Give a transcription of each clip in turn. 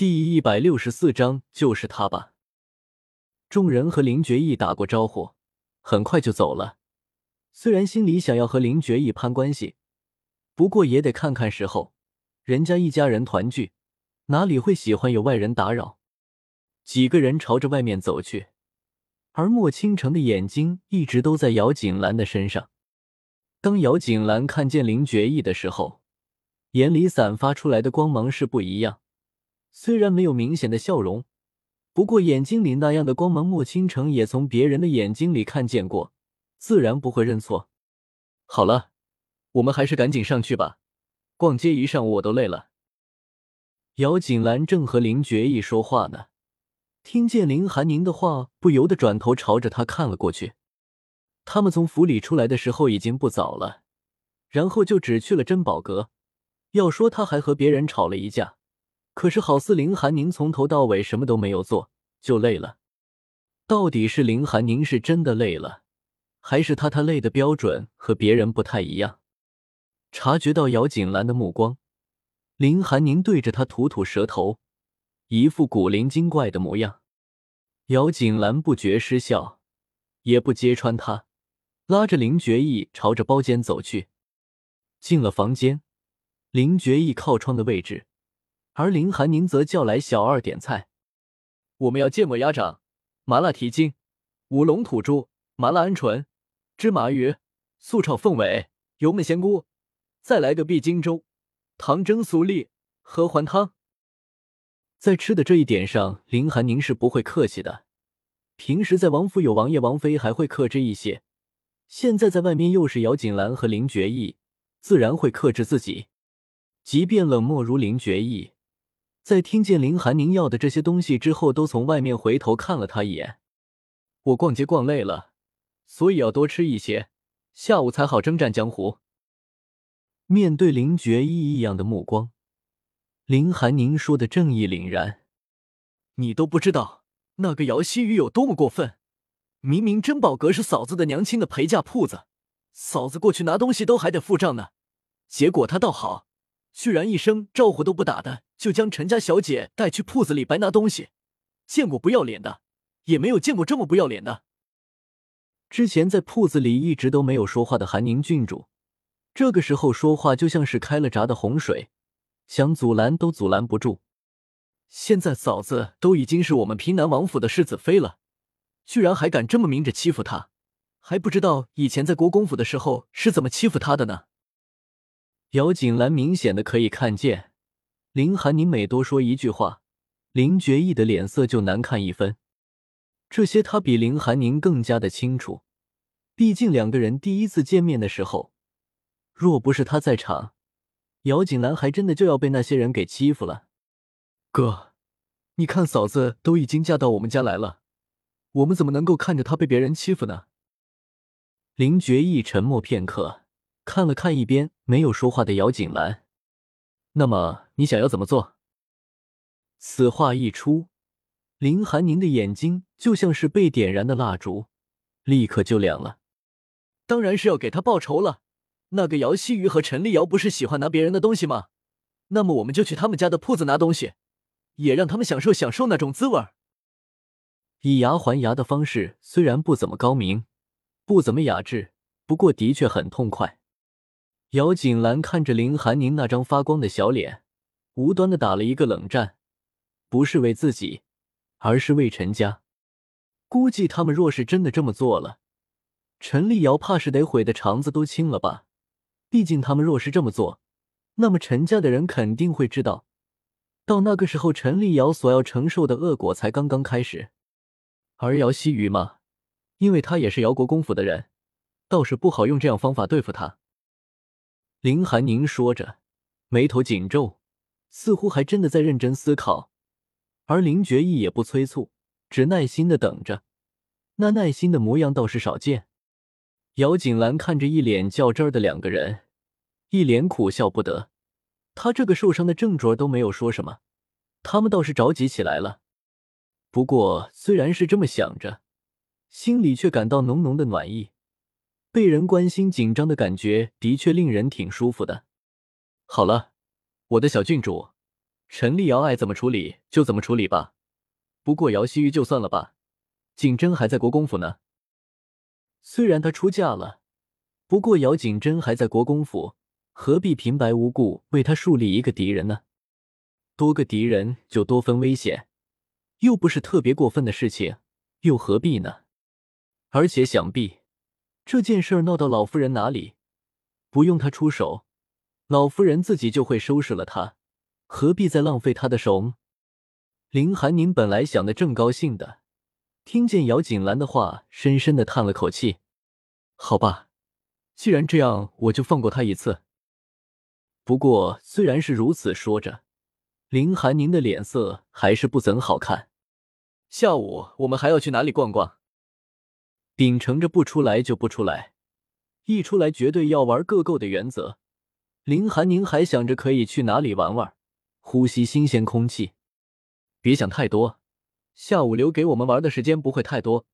第一百六十四章就是他吧。众人和林觉义打过招呼，很快就走了。虽然心里想要和林觉义攀关系，不过也得看看时候。人家一家人团聚，哪里会喜欢有外人打扰？几个人朝着外面走去，而莫倾城的眼睛一直都在姚锦兰的身上。当姚锦兰看见林觉义的时候，眼里散发出来的光芒是不一样。虽然没有明显的笑容，不过眼睛里那样的光芒，莫倾城也从别人的眼睛里看见过，自然不会认错。好了，我们还是赶紧上去吧。逛街一上午我都累了。姚锦兰正和林觉义说话呢，听见林寒宁的话，不由得转头朝着他看了过去。他们从府里出来的时候已经不早了，然后就只去了珍宝阁。要说他还和别人吵了一架。可是，好似林寒宁从头到尾什么都没有做，就累了。到底是林寒宁是真的累了，还是他他累的标准和别人不太一样？察觉到姚锦兰的目光，林寒宁对着他吐吐舌头，一副古灵精怪的模样。姚锦兰不觉失笑，也不揭穿他，拉着林觉义朝着包间走去。进了房间，林觉义靠窗的位置。而林寒宁则叫来小二点菜，我们要芥末鸭掌、麻辣蹄筋、五龙土猪、麻辣鹌鹑、芝麻鱼、素炒凤尾、油焖仙菇，再来个碧金粥、糖蒸酥栗、合欢汤。在吃的这一点上，林寒宁是不会客气的。平时在王府有王爷、王妃，还会克制一些；现在在外面又是姚锦兰和林觉义，自然会克制自己。即便冷漠如林觉义。在听见林寒宁要的这些东西之后，都从外面回头看了他一眼。我逛街逛累了，所以要多吃一些，下午才好征战江湖。面对林觉义异样的目光，林寒宁说的正义凛然：“你都不知道那个姚希雨有多么过分！明明珍宝阁是嫂子的娘亲的陪嫁铺子，嫂子过去拿东西都还得付账呢，结果他倒好。”居然一声招呼都不打的，就将陈家小姐带去铺子里白拿东西，见过不要脸的，也没有见过这么不要脸的。之前在铺子里一直都没有说话的韩宁郡主，这个时候说话就像是开了闸的洪水，想阻拦都阻拦不住。现在嫂子都已经是我们平南王府的世子妃了，居然还敢这么明着欺负她，还不知道以前在国公府的时候是怎么欺负她的呢？姚锦兰明显的可以看见，林寒宁每多说一句话，林觉义的脸色就难看一分。这些他比林寒宁更加的清楚，毕竟两个人第一次见面的时候，若不是他在场，姚锦兰还真的就要被那些人给欺负了。哥，你看嫂子都已经嫁到我们家来了，我们怎么能够看着她被别人欺负呢？林觉义沉默片刻。看了看一边没有说话的姚景兰，那么你想要怎么做？此话一出，林寒宁的眼睛就像是被点燃的蜡烛，立刻就亮了。当然是要给他报仇了。那个姚希瑜和陈立瑶不是喜欢拿别人的东西吗？那么我们就去他们家的铺子拿东西，也让他们享受享受那种滋味。以牙还牙的方式虽然不怎么高明，不怎么雅致，不过的确很痛快。姚锦兰看着林寒宁那张发光的小脸，无端的打了一个冷战，不是为自己，而是为陈家。估计他们若是真的这么做了，陈立瑶怕是得悔的肠子都青了吧？毕竟他们若是这么做，那么陈家的人肯定会知道，到那个时候陈立瑶所要承受的恶果才刚刚开始。而姚希瑜嘛，因为他也是姚国公府的人，倒是不好用这样方法对付他。林寒宁说着，眉头紧皱，似乎还真的在认真思考。而林觉义也不催促，只耐心的等着。那耐心的模样倒是少见。姚锦兰看着一脸较真儿的两个人，一脸苦笑不得。他这个受伤的正主都没有说什么，他们倒是着急起来了。不过虽然是这么想着，心里却感到浓浓的暖意。被人关心、紧张的感觉的确令人挺舒服的。好了，我的小郡主，陈立瑶爱怎么处理就怎么处理吧。不过姚希玉就算了吧，景真还在国公府呢。虽然她出嫁了，不过姚景真还在国公府，何必平白无故为她树立一个敌人呢？多个敌人就多分危险，又不是特别过分的事情，又何必呢？而且想必这件事闹到老夫人哪里，不用他出手，老夫人自己就会收拾了他，何必再浪费他的手？林寒宁本来想的正高兴的，听见姚锦兰的话，深深的叹了口气。好吧，既然这样，我就放过他一次。不过虽然是如此说着。林寒宁的脸色还是不怎好看。下午我们还要去哪里逛逛？秉承着不出来就不出来，一出来绝对要玩个够的原则，林寒宁还想着可以去哪里玩玩，呼吸新鲜空气。别想太多，下午留给我们玩的时间不会太多，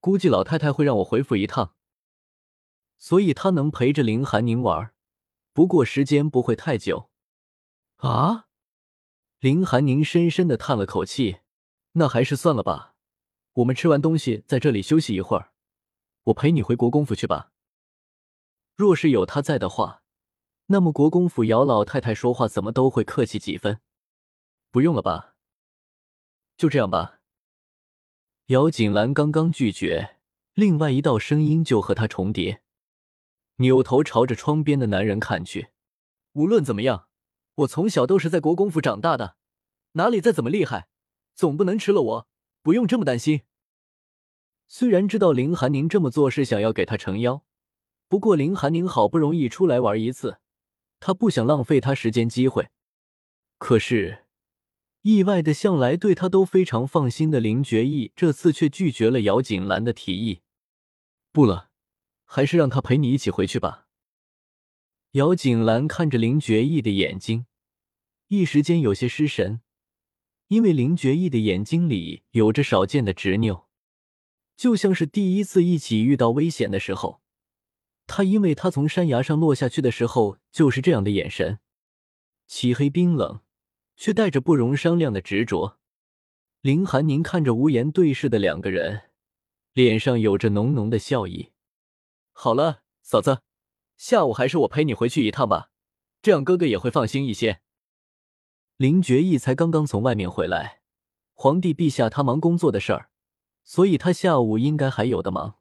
估计老太太会让我回府一趟，所以他能陪着林寒宁玩，不过时间不会太久。啊？林寒宁深深的叹了口气，那还是算了吧。我们吃完东西在这里休息一会儿，我陪你回国公府去吧。若是有他在的话，那么国公府姚老太太说话怎么都会客气几分。不用了吧？就这样吧。姚锦兰刚刚拒绝，另外一道声音就和他重叠，扭头朝着窗边的男人看去。无论怎么样。我从小都是在国公府长大的，哪里再怎么厉害，总不能吃了我。不用这么担心。虽然知道林寒宁这么做是想要给他撑腰，不过林寒宁好不容易出来玩一次，他不想浪费他时间机会。可是，意外的向来对他都非常放心的林觉义，这次却拒绝了姚锦兰的提议。不了，还是让他陪你一起回去吧。姚锦兰看着林觉义的眼睛，一时间有些失神，因为林觉义的眼睛里有着少见的执拗，就像是第一次一起遇到危险的时候，他因为他从山崖上落下去的时候就是这样的眼神，漆黑冰冷，却带着不容商量的执着。林寒宁看着无言对视的两个人，脸上有着浓浓的笑意。好了，嫂子。下午还是我陪你回去一趟吧，这样哥哥也会放心一些。林觉义才刚刚从外面回来，皇帝陛下他忙工作的事儿，所以他下午应该还有的忙。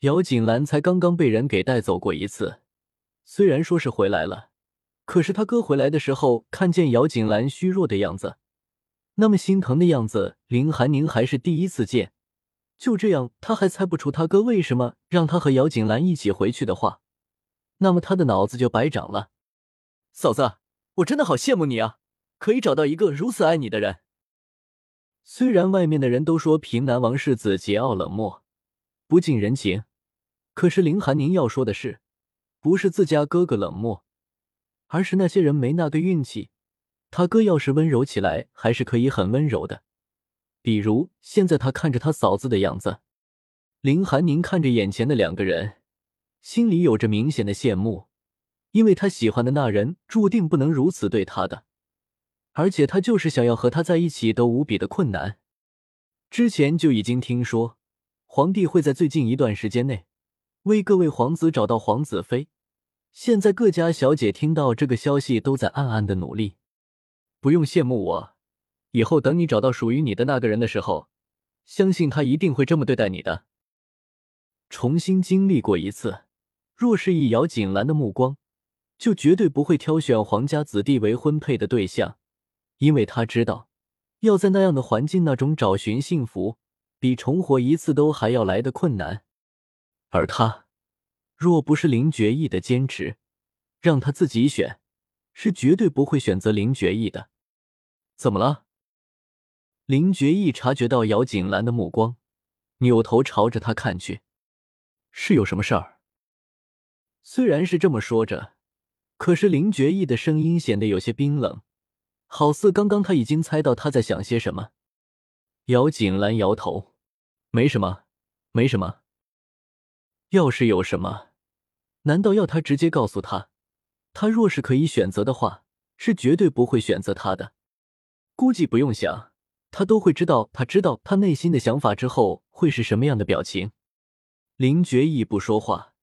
姚锦兰才刚刚被人给带走过一次，虽然说是回来了，可是他哥回来的时候看见姚锦兰虚弱的样子，那么心疼的样子，林寒宁还是第一次见。就这样，他还猜不出他哥为什么让他和姚锦兰一起回去的话。那么他的脑子就白长了。嫂子，我真的好羡慕你啊，可以找到一个如此爱你的人。虽然外面的人都说平南王世子桀骜冷漠，不近人情，可是林寒宁要说的是，不是自家哥哥冷漠，而是那些人没那个运气。他哥要是温柔起来，还是可以很温柔的。比如现在他看着他嫂子的样子，林寒宁看着眼前的两个人。心里有着明显的羡慕，因为他喜欢的那人注定不能如此对他的，而且他就是想要和他在一起都无比的困难。之前就已经听说，皇帝会在最近一段时间内为各位皇子找到皇子妃。现在各家小姐听到这个消息，都在暗暗的努力。不用羡慕我，以后等你找到属于你的那个人的时候，相信他一定会这么对待你的。重新经历过一次。若是以姚锦兰的目光，就绝对不会挑选皇家子弟为婚配的对象，因为他知道，要在那样的环境那种找寻幸福，比重活一次都还要来的困难。而他，若不是林觉义的坚持，让他自己选，是绝对不会选择林觉义的。怎么了？林觉义察觉到姚锦兰的目光，扭头朝着他看去，是有什么事儿？虽然是这么说着，可是林觉义的声音显得有些冰冷，好似刚刚他已经猜到他在想些什么。姚锦兰摇头：“没什么，没什么。要是有什么，难道要他直接告诉他？他若是可以选择的话，是绝对不会选择他的。估计不用想，他都会知道，他知道他内心的想法之后会是什么样的表情。林觉义不说话，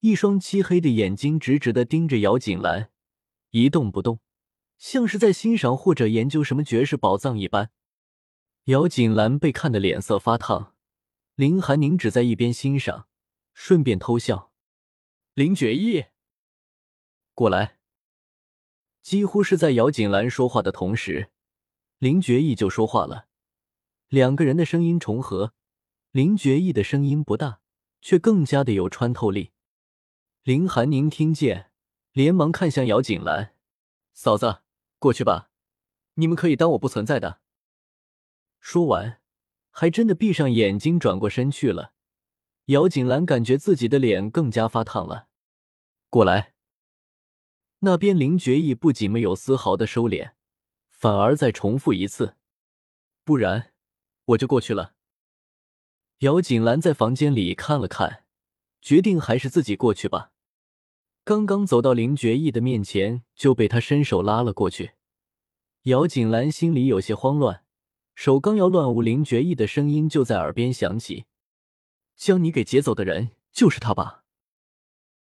一双漆黑的眼睛直直的盯着姚锦兰，一动不动，像是在欣赏或者研究什么绝世宝藏一般。姚锦兰被看得脸色发烫，林寒宁只在一边欣赏，顺便偷笑。林觉义，过来。几乎是在姚锦兰说话的同时，林觉义就说话了。两个人的声音重合，林觉义的声音不大，却更加的有穿透力。林寒宁听见，连忙看向姚锦兰：“嫂子，过去吧，你们可以当我不存在的。”说完，还真的闭上眼睛，转过身去了。姚锦兰感觉自己的脸更加发烫了。过来，那边林觉义不仅没有丝毫的收敛，反而再重复一次。不然，我就过去了。姚锦兰在房间里看了看，决定还是自己过去吧。刚刚走到林觉意的面前，就被他伸手拉了过去。姚锦兰心里有些慌乱。手刚要乱舞，林觉意的声音就在耳边响起：“将你给劫走的人就是他吧？”